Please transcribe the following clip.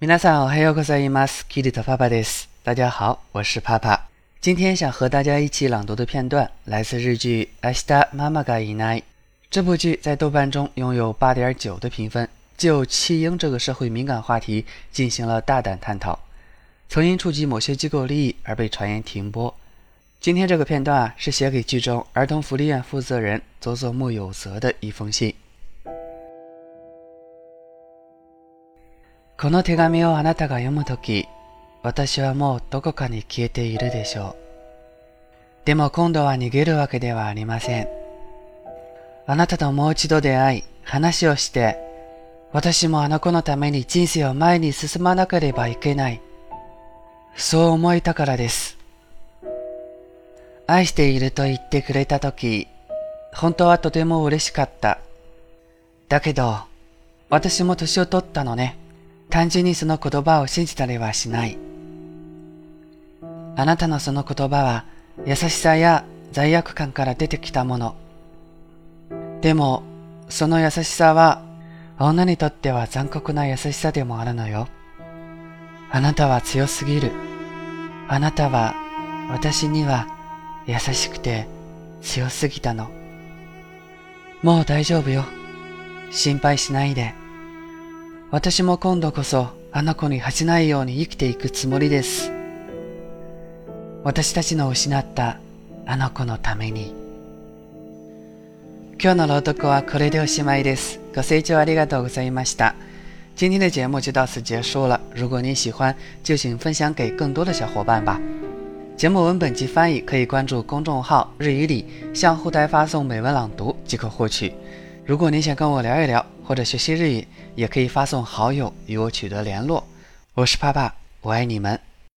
皆さんおはようございます。キリトパパです。大家好，我是帕帕。今天想和大家一起朗读的片段来自日剧《明日妈妈がいない》。这部剧在豆瓣中拥有八点九的评分，就弃婴这个社会敏感话题进行了大胆探讨，曾因触及某些机构利益而被传言停播。今天这个片段啊，是写给剧中儿童福利院负责人佐佐木有则的一封信。 この手紙をあなたが読むとき、私はもうどこかに消えているでしょう。でも今度は逃げるわけではありません。あなたともう一度出会い、話をして、私もあの子のために人生を前に進まなければいけない。そう思えたからです。愛していると言ってくれたとき、本当はとても嬉しかった。だけど、私も年を取ったのね。単純にその言葉を信じたりはしない。あなたのその言葉は優しさや罪悪感から出てきたもの。でも、その優しさは女にとっては残酷な優しさでもあるのよ。あなたは強すぎる。あなたは私には優しくて強すぎたの。もう大丈夫よ。心配しないで。私も今度こそあの子に恥じないように生きていくつもりです。私たちの失ったあの子のために。今日の朗読はこれでおしまいです。ご清聴ありがとうございました。今天的节目就到此结束了。如果您喜欢，就请分享给更多的小伙伴吧。节目文本及翻译可以关注公众号“日语里”，向后台发送“美文朗读”即可获取。如果您想跟我聊一聊或者学习日语，也可以发送好友与我取得联络。我是帕帕，我爱你们。